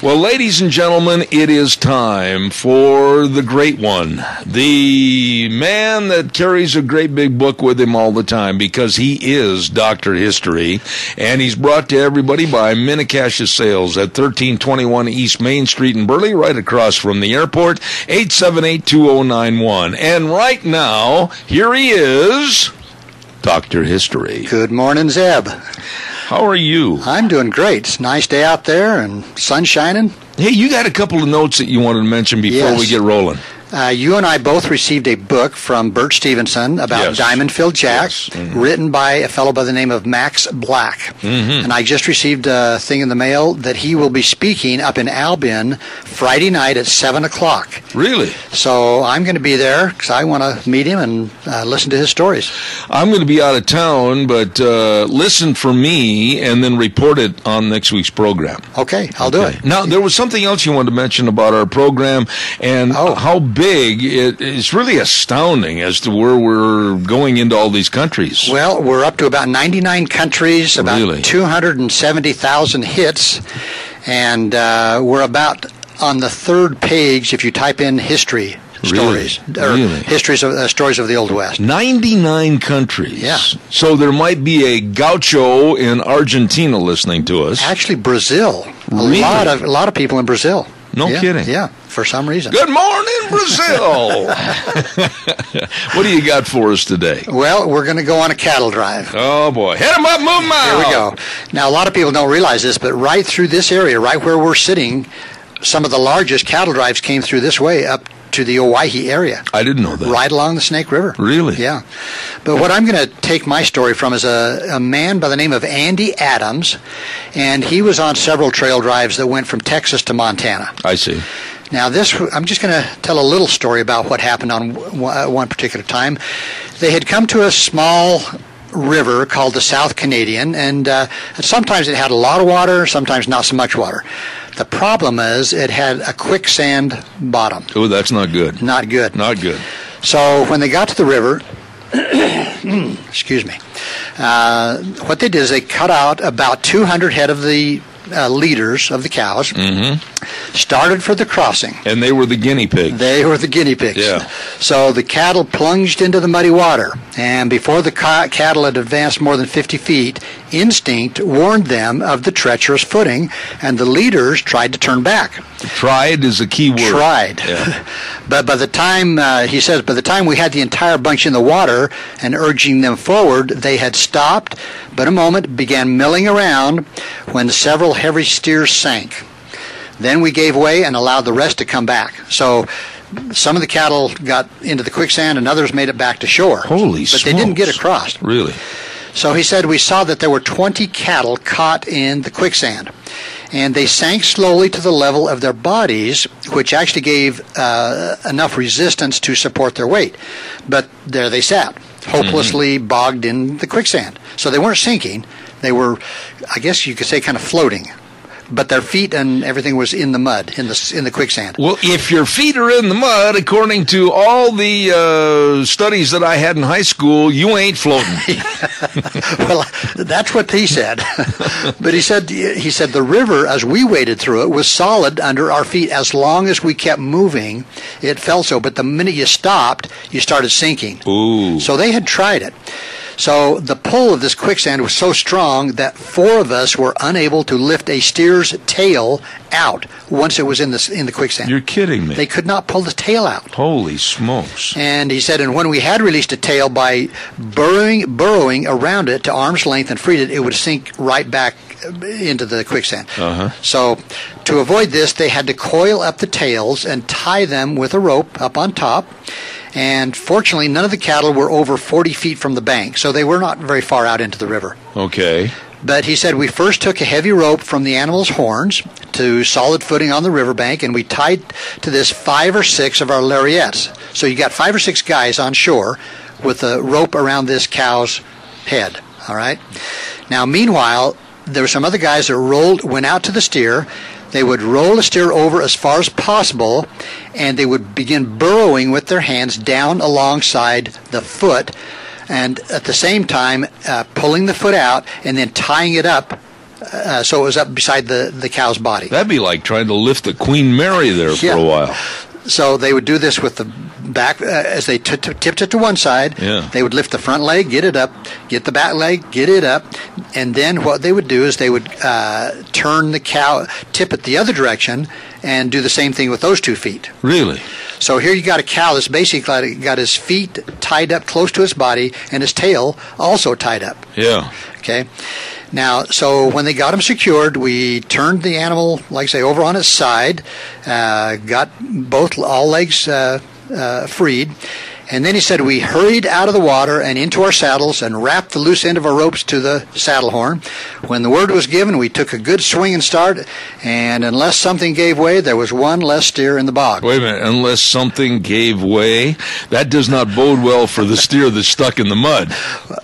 Well, ladies and gentlemen, it is time for the great one. The man that carries a great big book with him all the time because he is Dr. History. And he's brought to everybody by Minnecash Sales at 1321 East Main Street in Burley, right across from the airport, 878-2091. And right now, here he is, Dr. History. Good morning, Zeb. How are you? I'm doing great. It's a nice day out there and sun shining. Hey, you got a couple of notes that you wanted to mention before Yes. we get rolling. Uh, you and I both received a book from Bert Stevenson about Yes. Diamondfield Jack, Yes. Mhm. written by a fellow by the name of Max Black. Mhm. And I just received a thing in the mail that he will be speaking up in Albion Friday night at 7 o'clock. Really? So I'm going to be there because I want to meet him and uh, listen to his stories. I'm going to be out of town, but uh, listen for me and then report it on next week's program. Okay, I'll do it. Now, there was something else you wanted to mention about our program and Oh. how big it is really astounding as to where we're going into all these countries. Well, we're up to about 99 countries, about Really? 270,000 hits, and uh, we're about on the third page if you type in history Really? stories or Really? histories of uh, stories of the old west. 99 countries. Yeah. So there might be a gaucho in Argentina listening to us. Actually, Brazil. A lot of a lot of people in Brazil. No Yeah, kidding. Yeah, for some reason. Good morning, Brazil. what do you got for us today? Well, we're going to go on a cattle drive. Oh boy, hit 'em up, move 'em out. Here we go. Now, a lot of people don't realize this, but right through this area, right where we're sitting, some of the largest cattle drives came through this way up to the Owyhee area. I didn't know that. right along the Snake River. Really? Yeah. But what I'm going to take my story from is a, a man by the name of Andy Adams, and he was on several trail drives that went from Texas to Montana. I see. Now, this I'm just going to tell a little story about what happened on w- uh, one particular time. They had come to a small river called the South Canadian, and uh, sometimes it had a lot of water, sometimes not so much water. The problem is it had a quicksand bottom. Oh, that's not good. Not good. Not good. So when they got to the river, excuse me, uh, what they did is they cut out about 200 head of the uh, leaders of the cows, Mm-hmm. started for the crossing. And they were the guinea pigs. They were the guinea pigs. Yeah. So the cattle plunged into the muddy water, and before the ca- cattle had advanced more than 50 feet, instinct warned them of the treacherous footing, and the leaders tried to turn back. Tried is a key word. Tried. Yeah. but by the time, uh, he says, by the time we had the entire bunch in the water and urging them forward, they had stopped, but a moment began milling around when several heavy steers sank. Then we gave way and allowed the rest to come back. So some of the cattle got into the quicksand and others made it back to shore. Holy But they didn't get across. Really? So he said, We saw that there were 20 cattle caught in the quicksand. And they sank slowly to the level of their bodies, which actually gave uh, enough resistance to support their weight. But there they sat, hopelessly mm-hmm. bogged in the quicksand. So they weren't sinking. They were, I guess you could say, kind of floating. But their feet and everything was in the mud, in the, in the quicksand. Well, if your feet are in the mud, according to all the uh, studies that I had in high school, you ain't floating. well, that's what he said. but he said he said the river, as we waded through it, was solid under our feet as long as we kept moving. It felt so, but the minute you stopped, you started sinking. Ooh. So they had tried it. So the pull of this quicksand was so strong that four of us were unable to lift a steer's tail out once it was in the in the quicksand. You're kidding me. They could not pull the tail out. Holy smokes. And he said, and when we had released a tail by burrowing, burrowing around it to arm's length and freed it, it would sink right back into the quicksand. Uh-huh. So, to avoid this, they had to coil up the tails and tie them with a rope up on top. And fortunately, none of the cattle were over 40 feet from the bank, so they were not very far out into the river. Okay. But he said we first took a heavy rope from the animal's horns to solid footing on the riverbank, and we tied to this five or six of our lariats. So you got five or six guys on shore with a rope around this cow's head. All right. Now, meanwhile, there were some other guys that rolled, went out to the steer. They would roll the steer over as far as possible, and they would begin burrowing with their hands down alongside the foot, and at the same time uh, pulling the foot out and then tying it up uh, so it was up beside the, the cow's body. That'd be like trying to lift the Queen Mary there Yeah. for a while. So they would do this with the back uh, as they t- t- tipped it to one side. Yeah. They would lift the front leg, get it up, get the back leg, get it up, and then what they would do is they would uh, turn the cow, tip it the other direction, and do the same thing with those two feet. Really? So here you got a cow that's basically got his feet tied up close to his body and his tail also tied up. Yeah. Okay. Now, so when they got him secured, we turned the animal, like I say, over on its side, uh, got both all legs uh, uh, freed, and then he said we hurried out of the water and into our saddles and wrapped the loose end of our ropes to the saddle horn. When the word was given, we took a good swing and start, and unless something gave way, there was one less steer in the bog. Wait a minute. Unless something gave way, that does not bode well for the steer that's stuck in the mud.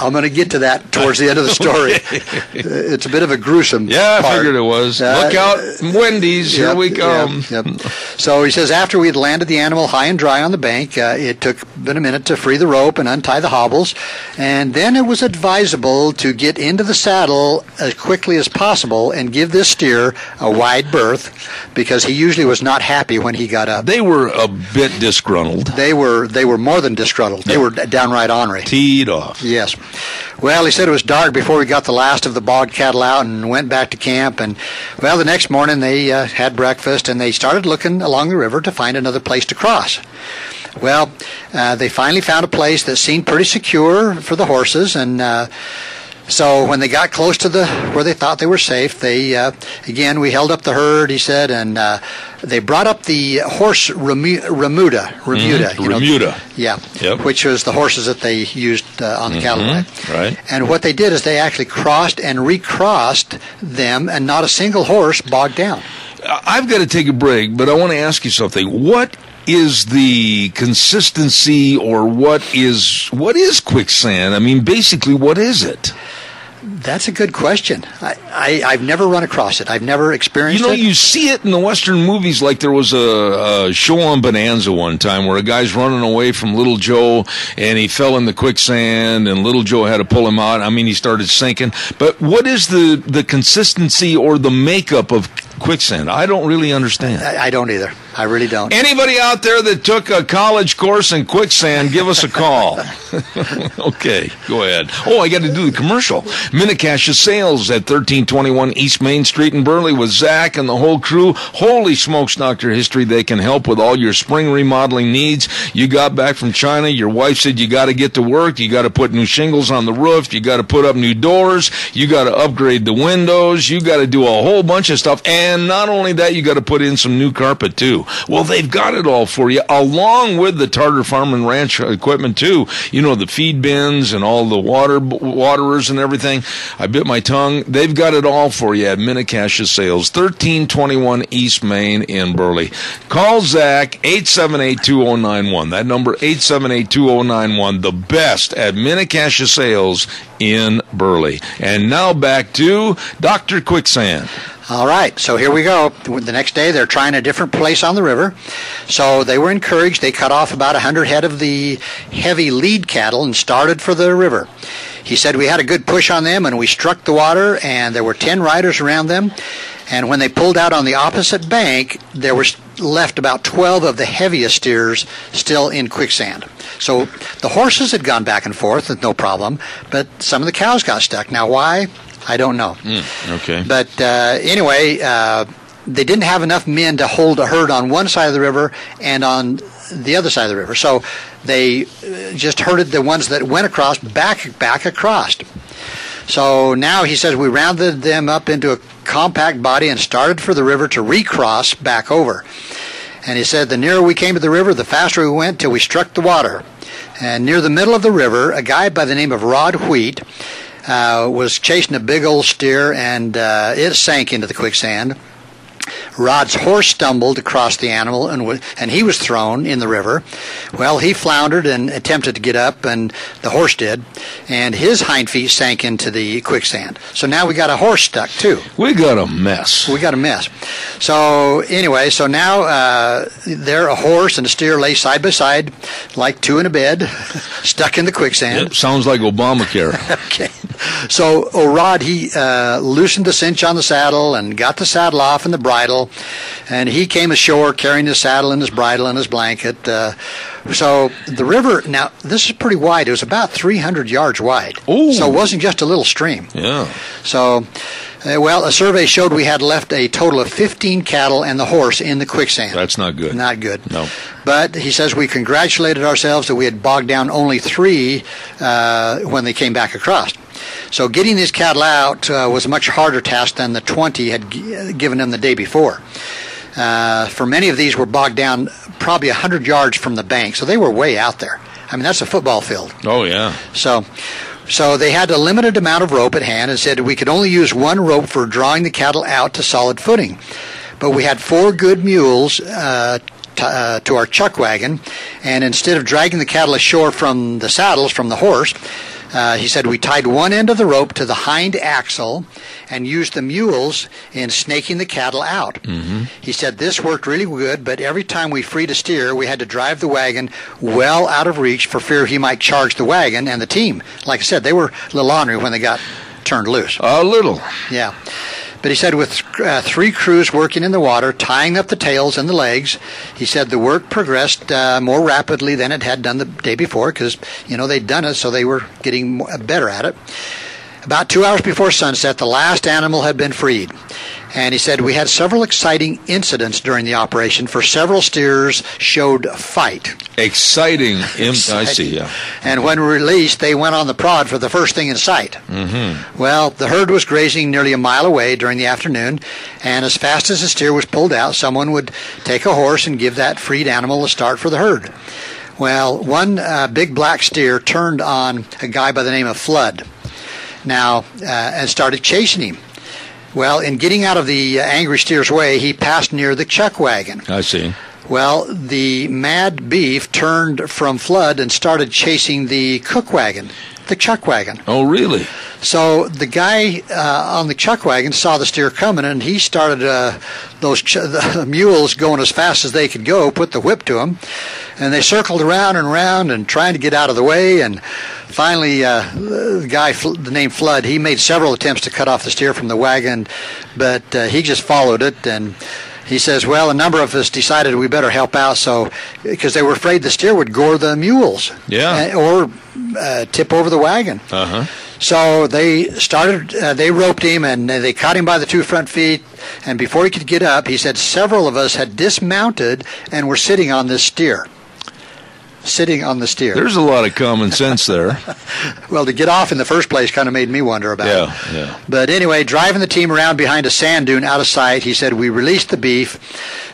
I'm going to get to that towards the end of the story. It's a bit of a gruesome. Yeah, I part. figured it was. Uh, Look out, Wendy's. Here we come. Yep, yep. So he says after we had landed the animal high and dry on the bank, uh, it took about a minute to free the rope and untie the hobbles, and then it was advisable to get into the saddle as quickly as possible and give this steer a wide berth because he usually was not happy when he got up. They were a bit disgruntled. They were they were more than disgruntled. They were downright ornery. Teed off. Yes. Well, he said it was dark before we got the last of the bog cattle out and went back to camp. And, well, the next morning they uh, had breakfast and they started looking along the river to find another place to cross. Well, uh, they finally found a place that seemed pretty secure for the horses, and uh, so when they got close to the where they thought they were safe, they uh, again we held up the herd. He said, and uh, they brought up the horse Remu- Remuda, Remuda, Mhm, you know, Remuda. yeah, Yep. which was the horses that they used uh, on the cattle Mhm, line. right. And what they did is they actually crossed and recrossed them, and not a single horse bogged down. I've got to take a break, but I want to ask you something. What is the consistency or what is what is quicksand? I mean, basically, what is it? That's a good question. I, I, I've never run across it. I've never experienced You know, it. you see it in the Western movies. Like there was a, a show on Bonanza one time where a guy's running away from Little Joe and he fell in the quicksand and Little Joe had to pull him out. I mean, he started sinking. But what is the, the consistency or the makeup of quicksand? I don't really understand. I, I don't either. I really don't. Anybody out there that took a college course in quicksand, give us a call. okay, go ahead. Oh, I got to do the commercial. Minicash Sales at 1321 East Main Street in Burley with Zach and the whole crew. Holy smokes, Dr. History, they can help with all your spring remodeling needs. You got back from China, your wife said you got to get to work, you got to put new shingles on the roof, you got to put up new doors, you got to upgrade the windows, you got to do a whole bunch of stuff. And not only that, you got to put in some new carpet too. Well, they've got it all for you, along with the Tarter Farm and Ranch equipment too. You know, the feed bins and all the water waterers and everything. I bit my tongue. They've got it all for you at Minicash Sales, 1321 East Main in Burley. Call Zach, 878-2091. That number, 878-2091. The best at Minicash Sales in Burley. And now back to Dr. Quicksand. All right, so here we go. The next day, they're trying a different place on the river. So they were encouraged. They cut off about 100 head of the heavy lead cattle and started for the river. He said we had a good push on them and we struck the water, and there were 10 riders around them. And when they pulled out on the opposite bank, there was left about 12 of the heaviest steers still in quicksand. So the horses had gone back and forth with no problem, but some of the cows got stuck. Now, why? I don't know. Okay. But uh, anyway, uh, they didn't have enough men to hold a herd on one side of the river and on the other side of the river. So they uh, just herded the ones that went across back back across. So now he says we rounded them up into a compact body and started for the river to recross back over. And he said the nearer we came to the river, the faster we went till we struck the water. And near the middle of the river, a guy by the name of Rod Wheat uh, was chasing a big old steer, and uh, it sank into the quicksand. Rod's horse stumbled across the animal and, w- and he was thrown in the river. Well, he floundered and attempted to get up, and the horse did, and his hind feet sank into the quicksand. So now we got a horse stuck too. We got a mess. We got a mess. So anyway, so now uh, there a horse and a steer lay side by side, like two in a bed, stuck in the quicksand. It sounds like Obamacare. okay. So Orad he uh, loosened the cinch on the saddle and got the saddle off and the bridle, and he came ashore carrying his saddle and his bridle and his blanket. Uh, so the river now this is pretty wide. It was about 300 yards wide. Ooh. So it wasn't just a little stream. yeah. So. Uh, well, a survey showed we had left a total of 15 cattle and the horse in the quicksand. That's not good. Not good. No. But he says we congratulated ourselves that we had bogged down only three uh, when they came back across. So getting these cattle out uh, was a much harder task than the 20 had g- given them the day before. Uh, for many of these were bogged down probably 100 yards from the bank, so they were way out there. I mean, that's a football field. Oh, yeah. So, so they had a limited amount of rope at hand and said we could only use one rope for drawing the cattle out to solid footing. But we had four good mules uh, t- uh, to our chuck wagon, and instead of dragging the cattle ashore from the saddles from the horse, uh, he said we tied one end of the rope to the hind axle and used the mules in snaking the cattle out. Mm-hmm. He said this worked really good, but every time we freed a steer, we had to drive the wagon well out of reach for fear he might charge the wagon and the team. Like I said, they were a little ornery when they got turned loose. A little. Yeah. But he said with uh, three crews working in the water, tying up the tails and the legs, he said the work progressed uh, more rapidly than it had done the day before because, you know, they'd done it, so they were getting better at it. About two hours before sunset, the last animal had been freed. And he said, We had several exciting incidents during the operation, for several steers showed fight. Exciting. Im- I see, yeah. And when released, they went on the prod for the first thing in sight. Mm-hmm. Well, the herd was grazing nearly a mile away during the afternoon, and as fast as the steer was pulled out, someone would take a horse and give that freed animal a start for the herd. Well, one uh, big black steer turned on a guy by the name of Flood now uh, and started chasing him. Well, in getting out of the uh, angry steer's way, he passed near the chuck wagon. I see. Well, the mad beef turned from Flood and started chasing the cook wagon, the chuck wagon. Oh, really? So the guy uh, on the chuck wagon saw the steer coming, and he started uh, those ch- the mules going as fast as they could go. Put the whip to them, and they circled around and around and trying to get out of the way. And finally, uh, the guy, the name Flood, he made several attempts to cut off the steer from the wagon, but uh, he just followed it and. He says, "Well, a number of us decided we better help out, so because they were afraid the steer would gore the mules, Yeah. uh, or uh, tip over the wagon." Uh huh. So they started, uh, they roped him and they caught him by the two front feet. And before he could get up, he said several of us had dismounted and were sitting on this steer. Sitting on the steer. There's a lot of common sense there. well, to get off in the first place kind of made me wonder about it. Yeah, yeah. But anyway, driving the team around behind a sand dune out of sight, he said we released the beef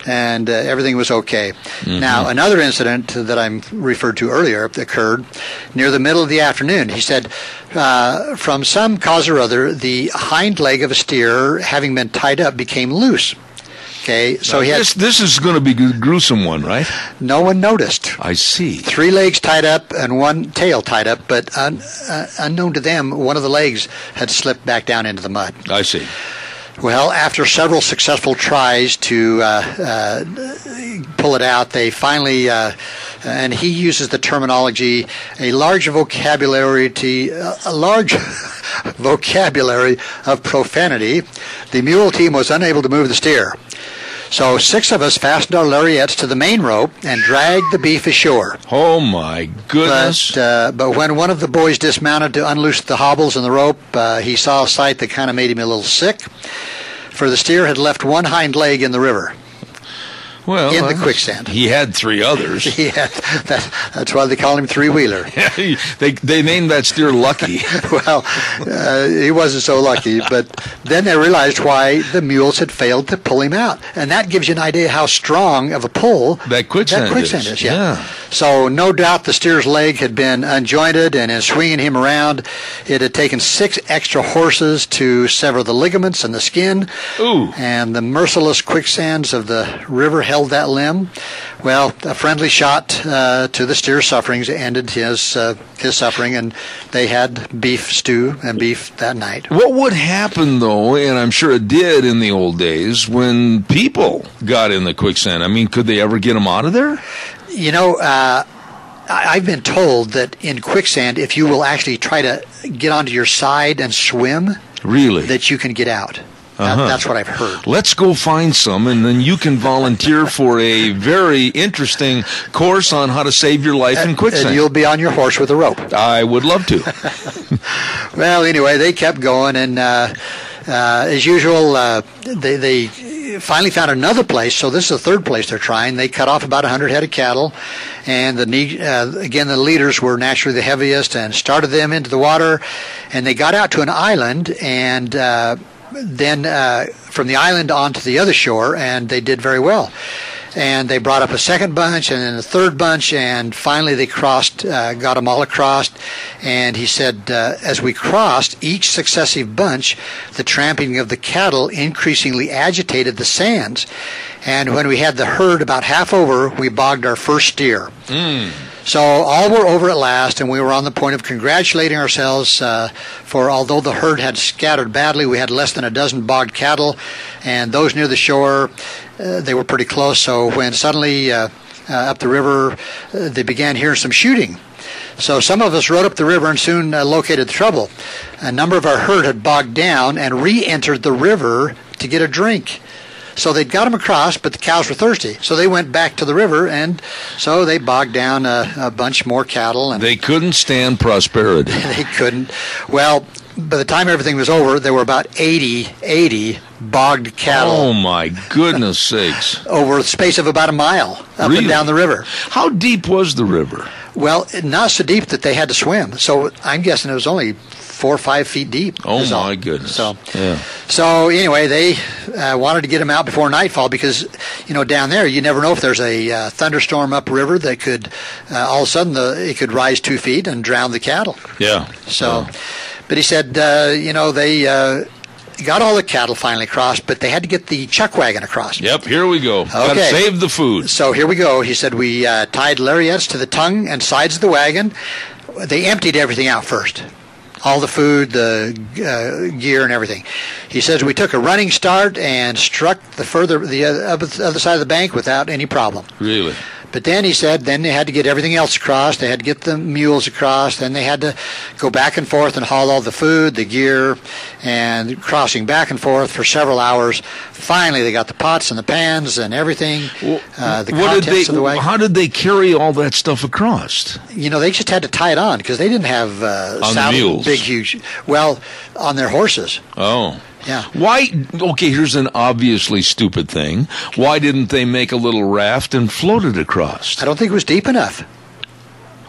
and uh, everything was okay. Now, another incident that I'm referred to earlier occurred near the middle of the afternoon. He said, uh, from some cause or other, the hind leg of a steer, having been tied up, became loose. Okay, so he had this, this is going to be a gruesome one, right? no one noticed. I see. Three legs tied up and one tail tied up, but un, uh, unknown to them, one of the legs had slipped back down into the mud. I see. Well, after several successful tries to uh, uh, pull it out, they finally, uh, and he uses the terminology, a large vocabulary, to, a large vocabulary of profanity. The mule team was unable to move the steer. So six of us fastened our lariats to the main rope and dragged the beef ashore. Oh my goodness. But, uh, but when one of the boys dismounted to unloose the hobbles and the rope, uh, he saw a sight that kind of made him a little sick. For the steer had left one hind leg in the river. Well, in the uh, quicksand. He had three others. Yeah, that, that's why they call him three wheeler. they they named that steer Lucky. well, uh, he wasn't so lucky, but then they realized why the mules had failed to pull him out, and that gives you an idea how strong of a pull That quicksand that quicksand is. is. Yeah. Yeah. So no doubt the steer's leg had been unjointed, and in swinging him around, it had taken six extra horses to sever the ligaments and the skin. Ooh. And the merciless quicksands of the river held that limb. Well, a friendly shot uh, to the steer's sufferings ended his uh, his suffering, and they had beef stew and beef that night. What would happen though, and I'm sure it did in the old days, when people got in the quicksand? I mean, could they ever get them out of there? You know, uh, I- I've been told that in quicksand, if you will actually try to get onto your side and swim, Really? that you can get out. Uh-huh. that's what I've heard. Let's go find some, and then you can volunteer for a very interesting course on how to save your life in And quicksand. you'll be on your horse with a rope. I would love to. Well, anyway, they kept going, and uh, uh, as usual, uh, they, they finally found another place. So this is the third place they're trying. They cut off about 100 head of cattle, and the uh, again the leaders were naturally the heaviest, and started them into the water, and they got out to an island, and uh, then uh, from the island onto the other shore, and they did very well. And they brought up a second bunch, and then a third bunch, and finally they crossed, uh, got them all across. And he said, uh, as we crossed each successive bunch, the tramping of the cattle increasingly agitated the sands. And when we had the herd about half over, we bogged our first steer. So all were over at last, and we were on the point of congratulating ourselves. Uh, for although the herd had scattered badly, we had less than a dozen bogged cattle, and those near the shore, uh, they were pretty close. So when suddenly uh, uh, up the river, uh, they began hearing some shooting. So some of us rode up the river and soon uh, located the trouble. A number of our herd had bogged down and re-entered the river to get a drink. So they'd got them across, but the cows were thirsty. So they went back to the river, and so they bogged down a, a bunch more cattle, and They couldn't stand prosperity. they couldn't. Well, by the time everything was over, there were about 80, 80 bogged cattle Oh my goodness sakes! over the space of about a mile up Really? and down the river. How deep was the river? Well, not so deep that they had to swim. So I'm guessing it was only four or five feet deep. Oh is all. my goodness! So, yeah. so anyway, they uh, wanted to get them out before nightfall because, you know, down there you never know if there's a uh, thunderstorm upriver that could, uh, all of a sudden, the, it could rise two feet and drown the cattle. Yeah. So, but he said, uh, you know, they uh, got all the cattle finally across, but they had to get the chuck wagon across. Yep. Here we go. Okay. save the food. So here we go. He said we uh, tied lariats to the tongue and sides of the wagon. They emptied everything out first. All the food, the uh, gear, and everything. He says we took a running start and struck the further the other, other side of the bank without any problem. Really. But then he said, then they had to get everything else across. They had to get the mules across. Then they had to go back and forth and haul all the food, the gear, and crossing back and forth for several hours. Finally, they got the pots and the pans and everything. Uh, the what contents they? of the wagon. How did they carry all that stuff across? You know, they just had to tie it on because they didn't have uh, saddle- big, huge. Well, on their horses. Oh. Yeah. Why? Okay, here's an obviously stupid thing. Why didn't they make a little raft and float it across? I don't think it was deep enough.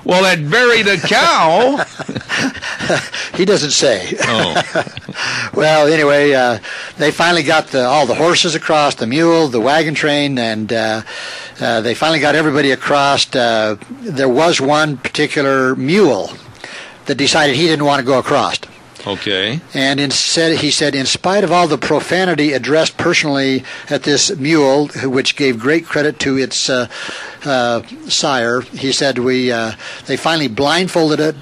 Well, that buried a cow. He doesn't say. oh, Well, anyway, uh, they finally got the, all the horses across, the mule, the wagon train, and uh, uh, they finally got everybody across. Uh, there was one particular mule that decided he didn't want to go across. Okay. And instead, he said, in spite of all the profanity addressed personally at this mule, which gave great credit to its uh, uh, sire, he said, we uh, they finally blindfolded it,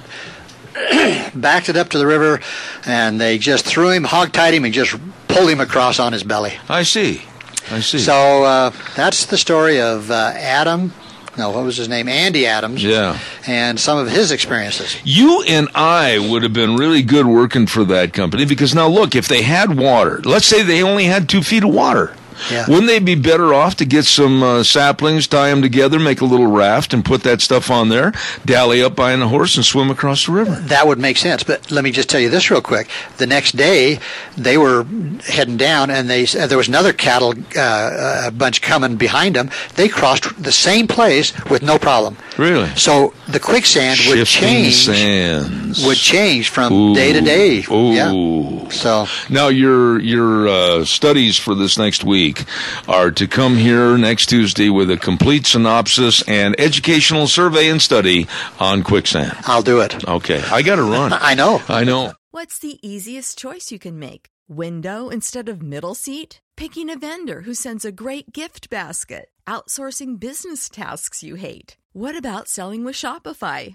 backed it up to the river, and they just threw him, hogtied him, and just pulled him across on his belly. I see. I see. So uh, that's the story of uh, Adam. No, what was his name? Andy Adams. yeah. And some of his experiences. You and I would have been really good working for that company because now look, if they had water, let's say they only had two feet of water. Yeah. Wouldn't they be better off to get some uh, saplings, tie them together, make a little raft, and put that stuff on there, dally up behind a horse, and swim across the river? That would make sense. But let me just tell you this real quick. The next day, they were heading down, and they uh, there was another cattle uh, uh, bunch coming behind them. They crossed the same place with no problem. Really? So the quicksand would change. sand. Happens. would change from Ooh. day to day. Ooh. Yeah. So Now your your uh, studies for this next week are to come here next Tuesday with a complete synopsis and educational survey and study on quicksand. I'll do it. Okay, I got to run. I know. I know. What's the easiest choice you can make? Window instead of middle seat? Picking a vendor who sends a great gift basket? Outsourcing business tasks you hate? What about selling with Shopify?